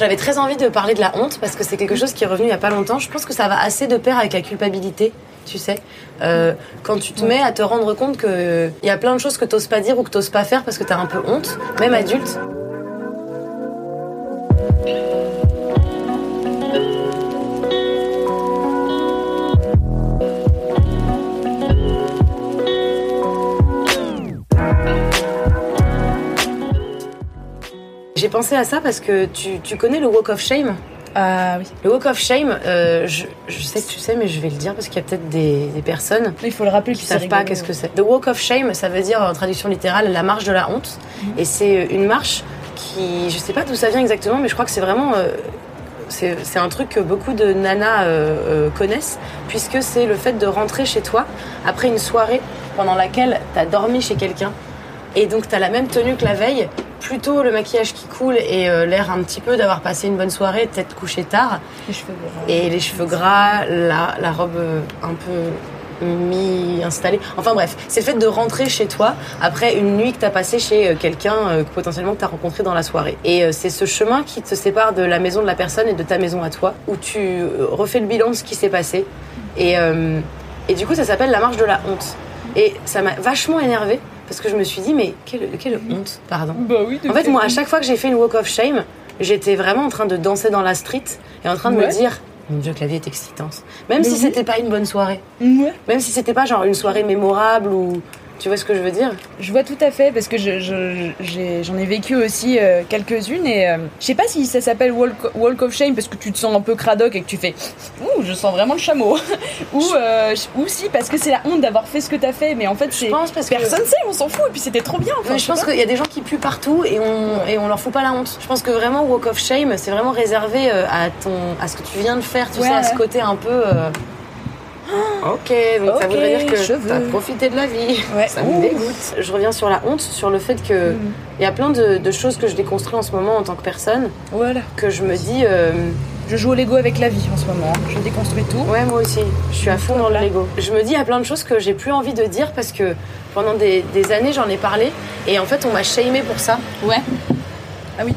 J'avais très envie de parler de la honte parce que c'est quelque chose qui est revenu il y a pas longtemps. Je pense que ça va assez de pair avec la culpabilité, tu sais. Euh, quand tu te mets à te rendre compte qu'il y a plein de choses que t'oses pas dire ou que t'oses pas faire parce que t'as un peu honte, même adulte. J'ai pensé à ça parce que tu, tu connais le Walk of Shame? Ah oui. Le Walk of Shame, euh, je, je sais que tu sais, mais je vais le dire parce qu'il y a peut-être des, des personnes Il faut le rappeler qui savent pas qu'est-ce que c'est. The Walk of Shame, ça veut dire en traduction littérale la marche de la honte. Et c'est une marche qui, je sais pas d'où ça vient exactement, mais je crois que c'est vraiment. euh, c'est un truc que beaucoup de nanas euh, euh, connaissent, puisque c'est le fait de rentrer chez toi après une soirée pendant laquelle t'as dormi chez quelqu'un. Et donc t'as la même tenue que la veille, plutôt le maquillage qui coule et euh, l'air un petit peu d'avoir passé une bonne soirée, peut-être couché tard. Les cheveux gras. Et les cheveux gras, la, la robe euh, un peu mi-installée. Enfin bref, c'est le fait de rentrer chez toi après une nuit que t'as passée chez euh, quelqu'un euh, que potentiellement que t'as rencontré dans la soirée. Et euh, c'est ce chemin qui te sépare de la maison de la personne et de ta maison à toi, où tu refais le bilan de ce qui s'est passé. Et, et du coup, ça s'appelle la marche de la honte. Et ça m'a vachement énervée parce que je me suis dit, mais quelle, quelle honte, pardon. Bah oui. En fait, moi, à chaque fois que j'ai fait une walk of shame, j'étais vraiment en train de danser dans la street et en train de me dire, mon Dieu, que la vie est excitante. Même Mais si oui. c'était pas une bonne soirée, Ouais. même si c'était pas genre une soirée mémorable ou. Tu vois ce que je veux dire? Je vois tout à fait parce que je- je- j'ai- j'en ai, vécu aussi euh, quelques-unes et euh, je sais pas si ça s'appelle walk, walk of shame parce que tu te sens un peu cradoc et que tu fais ouh je sens vraiment le chameau ou euh, ou si parce que c'est la honte d'avoir fait ce que t'as fait mais en fait Je c'est pense parce que. personne sait on s'en fout et puis c'était trop bien. enfin, Mais je pense qu'il y a des gens qui puent partout et on, et on leur fout pas la honte. Je pense que vraiment Walk of Shame, c'est vraiment réservé à, ton, à ce que tu viens de faire, tu Ouais, sais, à ce côté un peu. Ok, donc ça voudrait dire que cheveux. t'as profité de la vie. Ouais. Ça Ouh. me dégoûte. Je reviens sur la honte, sur le fait que Mhm. il y a plein de, de choses que je déconstruis en ce moment en tant que personne, Voilà. que je me dis, euh, Je joue au Lego avec la vie en ce moment. Je déconstruis tout. ouais moi aussi, je suis à fond dans le Lego. Je me dis, il y a plein de choses que j'ai plus envie de dire parce que pendant des, des années j'en ai parlé et en fait on m'a shamé pour ça. Ouais. Ah oui.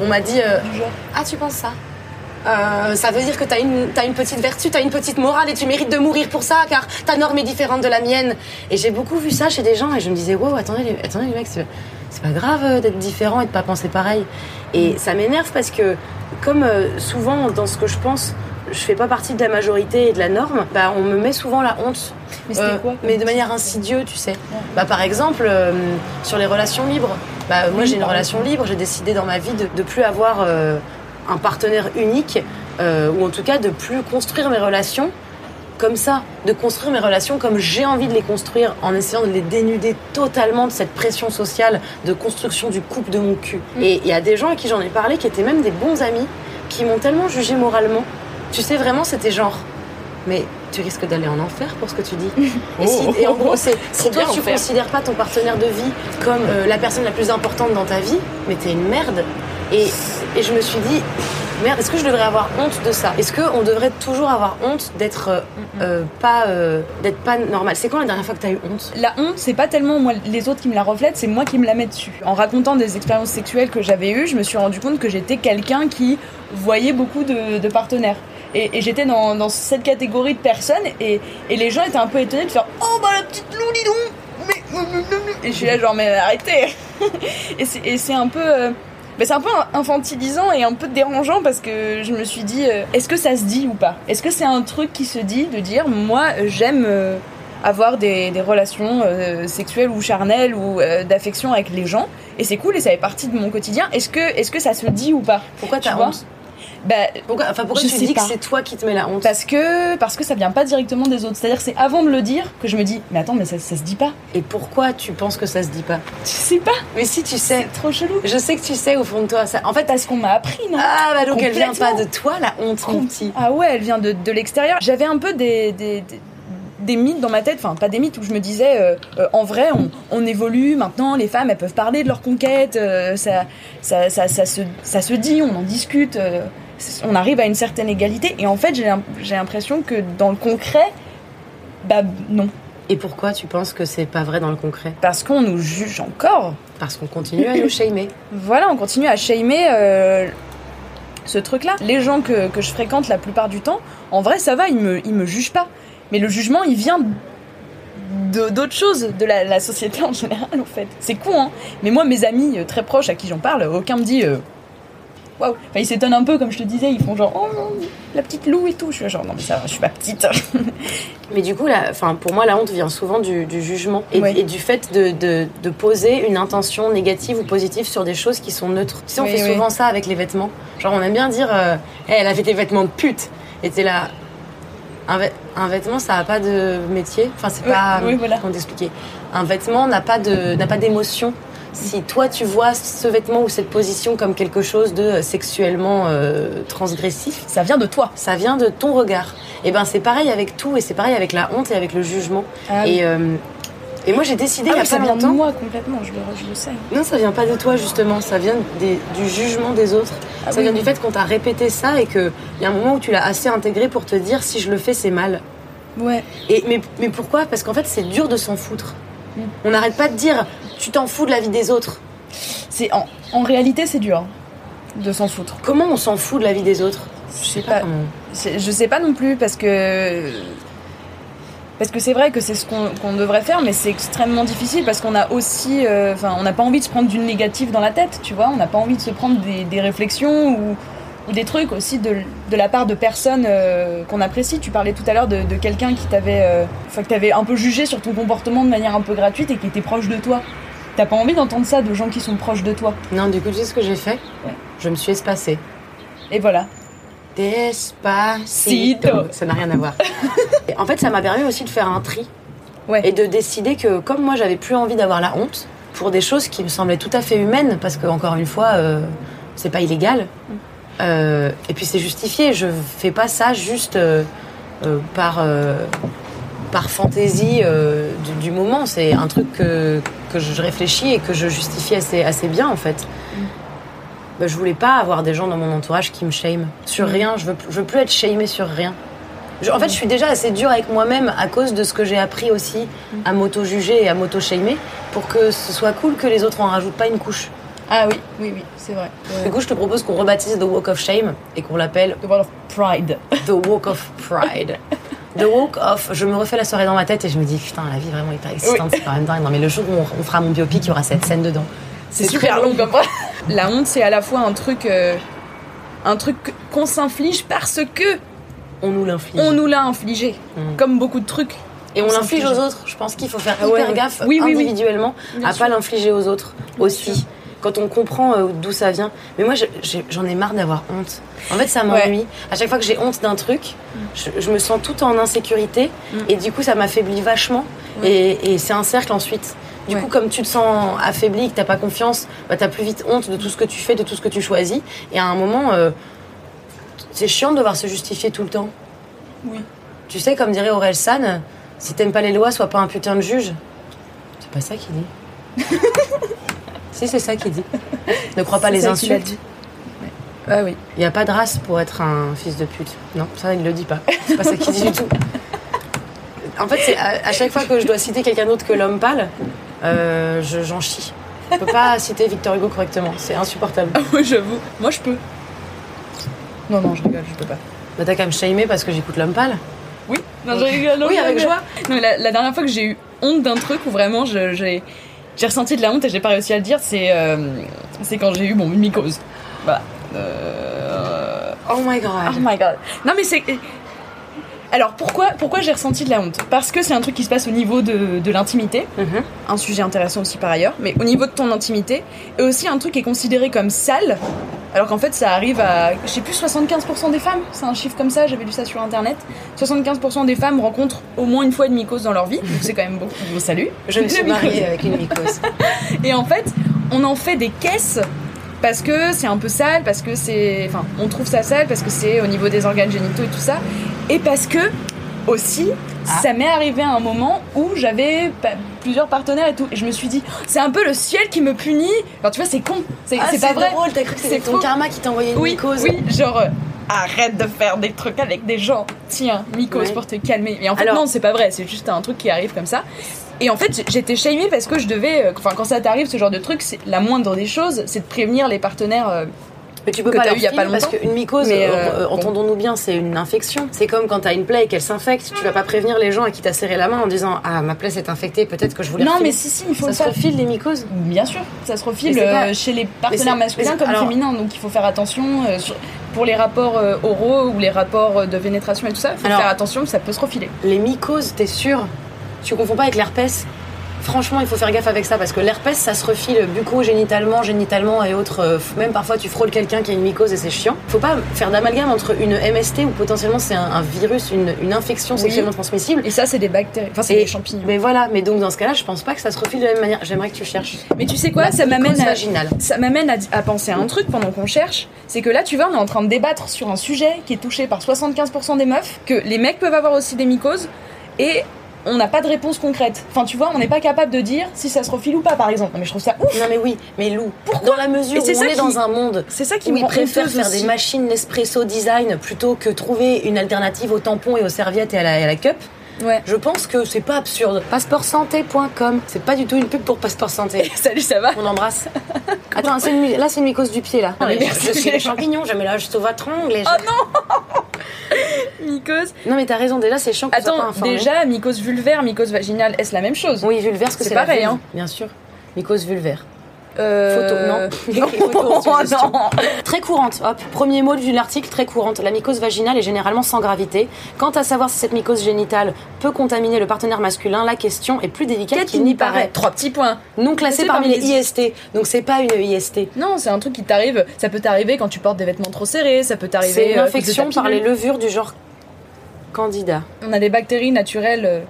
On m'a dit, euh, ah tu penses ça? Euh, ça veut dire que t'as une, t'as une petite vertu, t'as une petite morale et tu mérites de mourir pour ça car ta norme est différente de la mienne. Et j'ai beaucoup vu ça chez des gens et je me disais, wow, attendez, les, attendez les mecs, c'est, pas grave euh, d'être différent et de pas penser pareil. Et ça m'énerve parce que, comme euh, souvent dans ce que je pense, je fais pas partie de la majorité et de la norme, bah on me met souvent la honte. Mais c'était Euh, quoi mais de manière insidieuse, tu sais. Bah, par exemple, euh, sur les relations libres. Bah, moi, j'ai une relation libre. J'ai décidé dans ma vie de ne plus avoir euh, un partenaire unique, euh, ou en tout cas de plus construire mes relations comme ça, de construire mes relations comme j'ai envie de les construire, en essayant de les dénuder totalement de cette pression sociale de construction du couple de mon cul. Et il y a des gens à qui j'en ai parlé qui étaient même des bons amis, qui m'ont tellement jugé moralement. Tu sais, vraiment, c'était genre. Mais tu risques d'aller en enfer pour ce que tu dis. Et, si- et en gros, c'est si toi tu considères pas ton partenaire de vie comme euh, la personne la plus importante dans ta vie, mais t'es une merde. Et, et je me suis dit, merde, est-ce que je devrais avoir honte de ça? Est-ce qu'on devrait toujours avoir honte d'être euh, euh, pas, euh, d'être pas normal? C'est quand la dernière fois que t'as eu honte? La honte, c'est pas tellement moi, les autres qui me la reflètent, c'est moi qui me la mets dessus. En racontant des expériences sexuelles que j'avais eues, je me suis rendu compte que j'étais quelqu'un qui voyait beaucoup de, de partenaires. Et, et j'étais dans, dans cette catégorie de personnes, et, et les gens étaient un peu étonnés de faire Oh bah la petite Lou, dis donc Mais. Et je suis là, genre, mais arrêtez et c'est un peu. Bah, c'est un peu infantilisant et un peu dérangeant parce que je me suis dit, euh, est-ce que ça se dit ou pas? Est-ce que c'est un truc qui se dit de dire, moi j'aime euh, avoir des, des relations euh, sexuelles ou charnelles ou d'affection avec les gens et c'est cool et ça fait partie de mon quotidien. Est-ce que, est-ce que ça se dit ou pas? Pourquoi Tu t'as vois? honte? Bah, Pourquoi, enfin, pourquoi Je tu dis pas. que c'est toi qui te mets la honte parce que, parce que ça vient pas directement des autres. C'est-à-dire c'est avant de le dire que je me dis, mais attends, mais ça, ça se dit pas. Et pourquoi tu penses que ça se dit pas Tu sais pas Mais si tu sais, C'est trop chelou. je sais que tu sais au fond de toi. Ça... En fait, Parce qu'on m'a appris, non ah bah donc elle vient pas de toi la honte, mon petit. Ah ouais, elle vient de, de l'extérieur. J'avais un peu des, des, des, des mythes dans ma tête, enfin pas des mythes où je me disais, euh, euh, en vrai, on, on évolue maintenant, les femmes, elles peuvent parler de leur conquête, euh, ça, ça, ça, ça, se, ça se dit, on en discute, on arrive à une certaine égalité. Et en fait, j'ai l'im- j'ai l'impression que dans le concret, bah non. Et pourquoi tu penses que c'est pas vrai dans le concret? Parce qu'on nous juge encore. Parce qu'on continue à nous shamer. Voilà, on continue à shamer euh, ce truc-là. Les gens que, que je fréquente la plupart du temps, en vrai, ça va, ils me, ils me jugent pas. Mais le jugement, il vient d'autres choses, de la, la société en général, en fait. C'est con, hein. Mais moi, mes amis euh, très proches à qui j'en parle, aucun me dit. euh, Waouh! Enfin, ils s'étonnent un peu, comme je te disais, ils font genre, oh, la petite Lou et tout. Je suis genre, non, mais ça va, je suis pas petite. Mais du coup, la, enfin, pour moi, la honte vient souvent du, du jugement et, Ouais. et du fait de, de, de poser une intention négative ou positive sur des choses qui sont neutres. Tu sais, on Oui, fait oui. souvent ça avec les vêtements. Genre, on aime bien dire, euh, elle avait des vêtements de pute. Et t'es là. Un, vê- un vêtement, ça n'a pas de métier. Enfin, c'est pas. oui, voilà. Comment t'expliquer? Un vêtement n'a pas de, n'a pas d'émotion. Si toi tu vois ce vêtement ou cette position comme quelque chose de sexuellement euh, transgressif, ça vient de toi. ça vient de ton regard. Et ben c'est pareil avec tout et c'est pareil avec la honte et avec le jugement. Ah et, euh, et moi j'ai décidé Ah il y oui, a ça pas vient de moi complètement, je le, je le sais. Non, ça vient pas de toi justement, ça vient des- du jugement des autres. Ah ça oui, vient du fait qu'on t'a répété ça et qu'il y a un moment où tu l'as assez intégré pour te dire si je le fais c'est mal. Ouais. Et, mais, mais pourquoi? Parce qu'en fait c'est dur de s'en foutre. Mm. On n'arrête pas de dire tu t'en fous de la vie des autres. C'est en, en réalité, c'est dur hein, de s'en foutre. Comment on s'en fout de la vie des autres Je sais pas. comment. Je sais pas non plus parce que parce que c'est vrai que c'est ce qu'on devrait faire, mais c'est extrêmement difficile parce qu'on a aussi, euh, enfin, on n'a pas envie de se prendre du négatif dans la tête, tu vois. On n'a pas envie de se prendre des, des réflexions ou, ou des trucs aussi de, de la part de personnes euh, qu'on apprécie. Tu parlais tout à l'heure de, de quelqu'un qui t'avait, euh, enfin, que t'avais un peu jugé sur ton comportement de manière un peu gratuite et qui était proche de toi. T'as pas envie d'entendre ça de gens qui sont proches de toi? Non, du coup, tu sais ce que j'ai fait? Ouais. Je me suis espacée. Et voilà. Despacito. Cito. Ça n'a rien à voir. En fait, ça m'a permis aussi de faire un tri Ouais. et de décider que, comme moi, j'avais plus envie d'avoir la honte pour des choses qui me semblaient tout à fait humaines, parce que encore une fois, euh, c'est pas illégal. Euh, et puis c'est justifié. Je fais pas ça juste euh, par par fantaisie euh, du, du moment. C'est un truc que, que je réfléchis et que je justifie assez assez bien en fait. Bah, je voulais pas avoir des gens dans mon entourage qui me shame sur Mm. rien. Je veux, je veux plus être shamée sur rien. Je- en fait, je suis déjà assez dure avec moi-même à cause de ce que j'ai appris aussi à m'auto-juger et à m'auto-shamer pour que ce soit cool que les autres en rajoutent pas une couche. Ah oui, oui, oui, c'est vrai. Du coup, je te propose qu'on rebaptise The Walk of Shame et qu'on l'appelle The Wall of Pride. The Walk of Pride. The Walk of. Je me refais la soirée dans ma tête et je me dis putain, la vie vraiment hyper excitante, c'est quand même dingue. Non, mais le jour où on, on fera mon biopic, il y aura cette scène dedans. C'est super long comme. La honte, c'est à la fois un truc, euh, un truc qu'on s'inflige parce que On nous l'inflige. on nous l'a infligé, Mm. comme beaucoup de trucs. Et on on l'inflige aux autres. Je pense qu'il faut faire Ah hyper ouais. gaffe Oui, oui, oui. individuellement à sûr. pas l'infliger aux autres aussi. Quand on comprend euh, d'où ça vient. Mais moi, j'en ai marre d'avoir honte. En fait, ça m'ennuie. À chaque fois que j'ai honte d'un truc, je, je me sens tout en insécurité. Mm. Et du coup, ça m'affaiblit vachement. Ouais. Et, et c'est un cercle ensuite. Du Ouais. coup, comme tu te sens affaibli, que t'as pas confiance, bah, t'as plus vite honte de tout ce que tu fais, de tout ce que tu choisis. Et à un moment, euh, c'est chiant de devoir se justifier tout le temps. Oui. Tu sais, comme dirait Aurel San, si t'aimes pas les lois, sois pas un putain de juge. C'est pas ça qu'il dit. si, c'est ça qu'il dit. Ne crois pas les insultes. Ah oui. Il n'y a pas de race pour être un fils de pute. Non, ça, il le dit pas. C'est pas ça qu'il dit du tout. En fait, c'est à, à chaque fois que je dois citer quelqu'un d'autre que l'homme pâle, euh, je- j'en chie. Je peux pas citer Victor Hugo correctement. C'est insupportable. Ah ouais, j'avoue. Moi, je peux. Non, non, je rigole, je peux pas. Bah, t'as qu'à me shamer parce que j'écoute l'homme pâle. Oui. Non, je rigole. Oui, je avec joie. Non, la, la dernière fois que j'ai eu honte d'un truc où vraiment je- j'ai j'ai ressenti de la honte et j'ai pas réussi à le dire, c'est euh, c'est quand j'ai eu mon mycose. Voilà. Euh, Oh my god. Oh my god. Non mais c'est. Alors pourquoi, pourquoi j'ai ressenti de la honte? Parce que c'est un truc qui se passe au niveau de, de l'intimité, Mhm. un sujet intéressant aussi par ailleurs, mais au niveau de ton intimité, et aussi un truc qui est considéré comme sale, alors qu'en fait ça arrive à, je sais plus, 75% des femmes, c'est un chiffre comme ça, j'avais lu ça sur internet, 75% des femmes rencontrent au moins une fois une mycose dans leur vie, donc c'est quand même beaucoup. Bon, salut Je me suis mariée avec une mycose. Et en fait, on en fait des caisses parce que c'est un peu sale, parce que c'est. Enfin, on trouve ça sale parce que c'est au niveau des organes génitaux et tout ça. Et parce que, aussi, Ah. ça m'est arrivé à un moment où j'avais plusieurs partenaires et tout. Et je me suis dit, c'est un peu le ciel qui me punit. Alors, tu vois, c'est con. C'est Ah, pas vrai. drôle, t'as cru que c'était ton karma qui t'a envoyé une Oui, mycose. oui, genre. euh, Arrête de faire des trucs avec des gens. Tiens, mycose Ouais. pour te calmer. Mais en fait, Alors- non, c'est pas vrai. C'est juste un truc qui arrive comme ça. Et en fait, j'étais shamée parce que je devais. euh, Enfin, quand ça t'arrive, ce genre de truc, la moindre des choses, c'est de prévenir les partenaires euh, Mais tu peux que pas eu il y a pas filer parce longtemps. qu'une mycose, euh, euh, entendons-nous bien, c'est une infection. C'est comme quand t'as une plaie et qu'elle s'infecte, tu vas pas prévenir les gens à qui t'as serré la main en disant ah ma plaie s'est infectée, peut-être que je voulais. Non, refiler. mais si, si, il faut ça se refile les mycoses? Bien sûr, ça se refile pas- euh, chez les partenaires masculins comme alors- féminins, donc il faut faire attention sur- pour les rapports oraux ou les rapports de pénétration et tout ça. Il faut Alors- faire attention, ça peut se refiler. Les mycoses, t'es sûr? Tu confonds pas avec l'herpès? Franchement, il faut faire gaffe avec ça parce que l'herpès, ça se refile bucco-génitalement, génitalement et autres. euh, Même parfois, tu frôles quelqu'un qui a une mycose et c'est chiant. Faut pas faire d'amalgame entre une MST ou potentiellement c'est un, un virus, une, une infection Oui. sexuellement transmissible. Et ça, c'est des bactéries, enfin c'est des champignons. Mais, Mais voilà, mais donc dans ce cas-là, je pense pas que ça se refile de la même manière. J'aimerais que tu cherches. tu sais quoi, La ça m'amène à, ça m'amène à, à penser à un truc pendant qu'on cherche, c'est que là, tu vois, on est en train de débattre sur un sujet qui est touché par 75% des meufs, que les mecs peuvent avoir aussi des mycoses, et on n'a pas de réponse concrète. Enfin, tu vois, on n'est pas capable de dire si ça se refile ou pas, par exemple. Mais je trouve ça ouf. Non mais oui, mais Lou, dans la mesure Et où c'est on ça est qui- dans un monde C'est ça qui où me ils préfèrent faire aussi. des machines Nespresso design plutôt que trouver une alternative aux tampons et aux serviettes et à la, à cup, Ouais. je pense que c'est pas absurde. Passeportsanté.com, c'est pas du tout une pub pour Passeport Santé. Salut, ça va On embrasse. Attends, là c'est une mycose du pied là. Ah, mais je, merci. je suis les champignons, je mets là juste au vatrangle. et je- Oh Mycose. non mais t'as raison, déjà c'est chiant que pas Attends, déjà, mycose vulvaire, mycose vaginale, est-ce la même chose? Oui, vulvaire, parce que C'est pareil, hein. Bien sûr. Mycose vulvaire. Euh... Photo, non. Oh non Très courante, hop, premier mot de l'article, très courante. La mycose vaginale est généralement sans gravité. Quant à savoir si cette mycose génitale peut contaminer le partenaire masculin, la question est plus délicate qu'il n'y paraît. Trois petits points. Non classé parmi parmi les IST, donc c'est pas une IST. Non, c'est un truc qui t'arrive. Ça peut t'arriver quand tu portes des vêtements trop serrés. Ça peut t'arriver. C'est une euh, infection par les levures du genre candida. On a des bactéries naturelles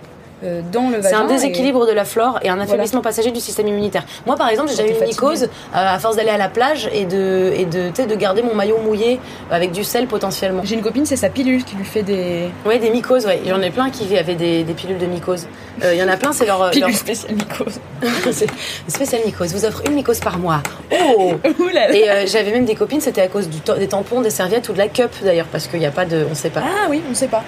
euh, euh, dans le vagin. C'est un et- déséquilibre de la flore et un affaiblissement passager du système immunitaire. Moi, par exemple, j'ai déjà eu une mycose euh, à force d'aller à la plage et de, et de, garder mon maillot mouillé avec du sel potentiellement. J'ai une copine, c'est sa pilule qui lui fait des Ouais, des mycoses, ouais. J'en ai plein qui avaient des, des pilules de mycose. Euh, Il y en a plein, c'est leur, leur... pilules spéciales mycose. c'est spécial mycose. Vous offre une mycose par mois. Oh Ouh là là. Et euh, j'avais même des copines, c'était à cause du des tampons, des serviettes ou de la cup d'ailleurs, parce qu'il n'y a pas de, on sait pas. Ah oui, on sait pas.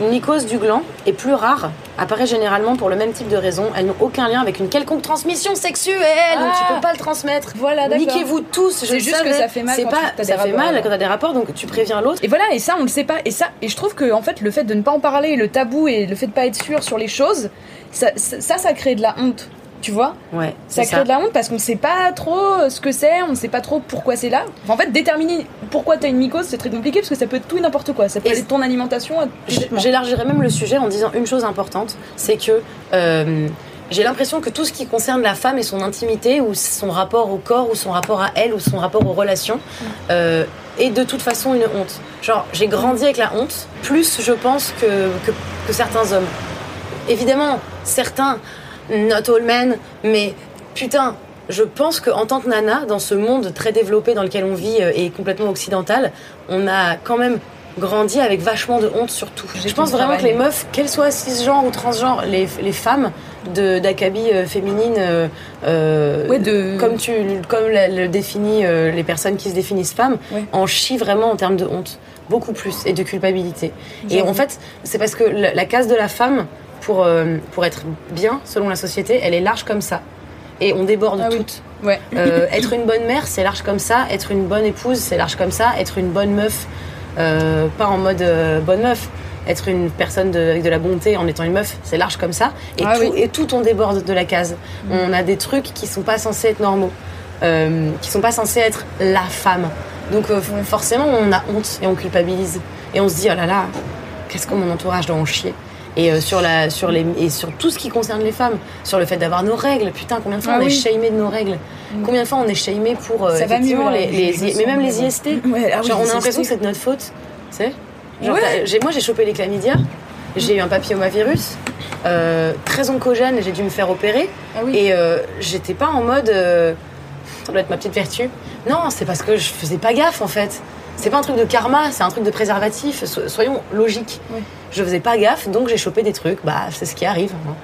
Une mycose du gland est plus rare, apparaît généralement pour le même type de raison. Elles n'ont aucun lien avec une quelconque transmission sexuelle, donc Ah. tu peux pas le transmettre. Voilà, d'accord. Niquez-vous tous, je C'est juste savais. que ça fait mal C'est quand pas, tu- ça des fait rapports. mal quand t'as des rapports, donc tu préviens l'autre. Et voilà, et ça on le sait pas. Et ça, et je trouve que en fait le fait de ne pas en parler, le tabou et le fait de pas être sûr sur les choses, ça, ça, ça, ça crée de la honte. Tu vois Ouais, ça crée de la honte parce qu'on sait pas trop ce que c'est, on sait pas trop pourquoi c'est là. Enfin, en fait, déterminer pourquoi t'as une mycose, c'est très compliqué parce que ça peut être tout et n'importe quoi. Ça peut Et être ton alimentation. J'élargirais même le sujet en disant une chose importante, c'est que euh, j'ai l'impression que tout ce qui concerne la femme et son intimité, ou son rapport au corps, ou son rapport à elle, ou son rapport aux relations, euh, est de toute façon une honte. Genre, j'ai grandi avec la honte, plus je pense que, que, que certains hommes. Évidemment, certains, not all men, mais putain, je pense qu'en tant que nana, dans ce monde très développé dans lequel on vit euh, et complètement occidental, on a quand même grandi avec vachement de honte sur tout. Je pense vraiment que les meufs, qu'elles soient cisgenres ou transgenres, les, les femmes d'acabit euh, féminine, euh, Ouais, de- comme tu comme le définit euh, les personnes qui se définissent femmes, Ouais. en chient vraiment en termes de honte. Beaucoup plus et de culpabilité. Et en fait, c'est parce que la, la case de la femme, pour, euh, pour être bien selon la société, elle est large comme ça. Et on déborde Ah oui. toutes. Ouais. Euh, être une bonne mère, c'est large comme ça. Être une bonne épouse, c'est large comme ça. Être une bonne meuf, euh, pas en mode bonne meuf. Être une personne de- avec de la bonté en étant une meuf, c'est large comme ça. Et, Ah tout, oui. Mm. et tout, on déborde de la case. On a des trucs qui sont pas censés être normaux, qui sont pas censés être la femme. Donc euh, forcément, on a honte et on culpabilise. Et on se dit, oh là là, qu'est-ce que mon entourage doit en chier et euh, sur la sur les et sur tout ce qui concerne les femmes sur le fait d'avoir nos règles. Putain combien de fois Ah on est shamé de nos règles combien de fois on est shamé pour euh, Ça va effectivement mieux, là, les, mais même les. IST Ouais, ah oui, genre on a l'impression que c'est de notre faute tu sais. Genre, Ouais. moi j'ai chopé les chlamydia. J'ai eu un papillomavirus euh, très oncogène et j'ai dû me faire opérer. Ah oui. et euh, j'étais pas en mode ça doit être ma petite vertu. Non c'est parce que je faisais pas gaffe en fait c'est pas un truc de karma c'est un truc de préservatif So- soyons logiques Oui. je faisais pas gaffe donc j'ai chopé des trucs bah c'est ce qui arrive hein.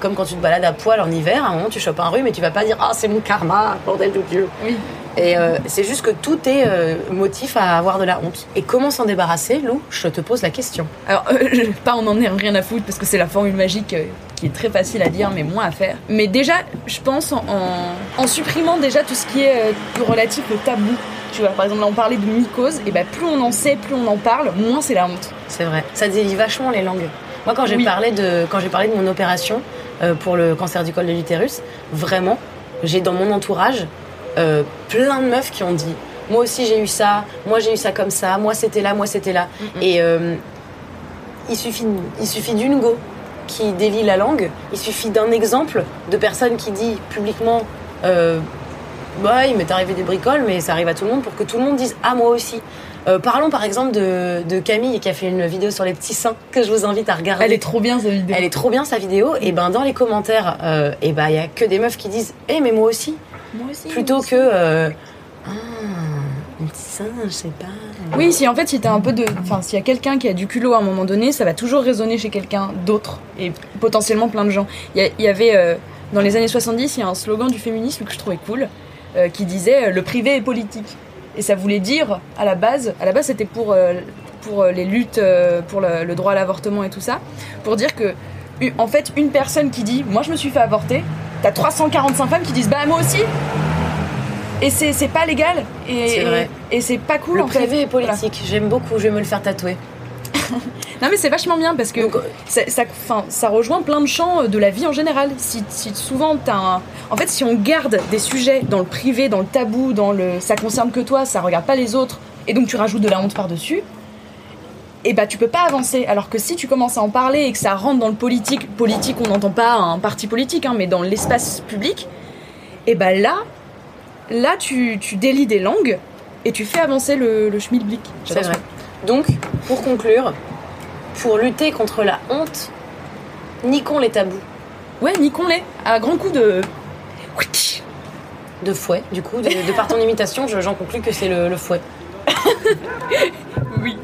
comme quand tu te balades à poil en hiver à un moment tu chopes un rhume et tu vas pas dire ah c'est mon karma bordel de dieu Oui. et euh, c'est juste que tout est euh, motif à avoir de la honte et comment s'en débarrasser Lou? Je te pose la question Alors, euh, je- pas on en est rien à foutre parce que c'est la formule magique qui est très facile à dire mais moins à faire. Mais déjà, je pense en, en, en supprimant déjà tout ce qui est relatif au tabou. Tu vois, par exemple, là, on parlait de mycose, et bah, plus on en sait, plus on en parle, moins c'est la honte. C'est vrai. Ça délie vachement les langues. Moi, quand j'ai Oui. parlé de quand j'ai parlé de mon opération euh, pour le cancer du col de l'utérus, vraiment, j'ai dans mon entourage euh, plein de meufs qui ont dit moi aussi j'ai eu ça, moi j'ai eu ça comme ça, moi c'était là, moi c'était là. Et euh, il suffit il suffit d'une go qui délie la langue, il suffit d'un exemple de personne qui dit publiquement bah, il m'est arrivé des bricoles, mais ça arrive à tout le monde pour que tout le monde dise Ah, moi aussi. Euh, parlons par exemple de, de Camille qui a fait une vidéo sur les petits seins que je vous invite à regarder. Elle est trop bien, cette vidéo. Elle est trop bien sa vidéo. Et ben dans les commentaires, euh, et ben il y a que des meufs qui disent Eh, mais moi aussi. Moi aussi. Plutôt que euh, Ah, un petit sein, je sais pas. Oui, si en fait, si t'as un peu de. Enfin, s'il y a quelqu'un qui a du culot à un moment donné, ça va toujours résonner chez quelqu'un d'autre. Et potentiellement plein de gens. Il y, y avait. dans les années 70, il y a un slogan du féminisme que je trouvais cool, euh, qui disait euh, Le privé est politique. Et ça voulait dire, à la base, à la base c'était pour, euh, pour les luttes euh, pour le, le droit à l'avortement et tout ça, pour dire que, en fait, une personne qui dit Moi je me suis fait avorter, t'as 345 femmes qui disent Bah moi aussi Et c'est pas légal. Et, C'est pas cool Le en fait. privé est Voilà. politique. J'aime beaucoup. Je vais me le faire tatouer. Non mais c'est vachement bien parce que Donc, euh, ça, ça, ça rejoint plein de champs de la vie en général. Si, si souvent t'as un... En fait, si on garde des sujets dans le privé, dans le tabou, dans le ça concerne que toi, ça regarde pas les autres, et donc tu rajoutes de la honte par-dessus, et bah tu peux pas avancer. Alors que si tu commences à en parler et que ça rentre dans le politique, politique on n'entend pas un parti politique, hein, mais dans l'espace public, et bah là, là tu, tu délies des langues et tu fais avancer le, le schmilblick. C'est vrai. Donc, pour conclure, pour lutter contre la honte, niquons les tabous. Ouais, niquons-les, à grands coups de... De fouet, du coup. De, par ton imitation, j'en conclus que c'est le fouet. oui.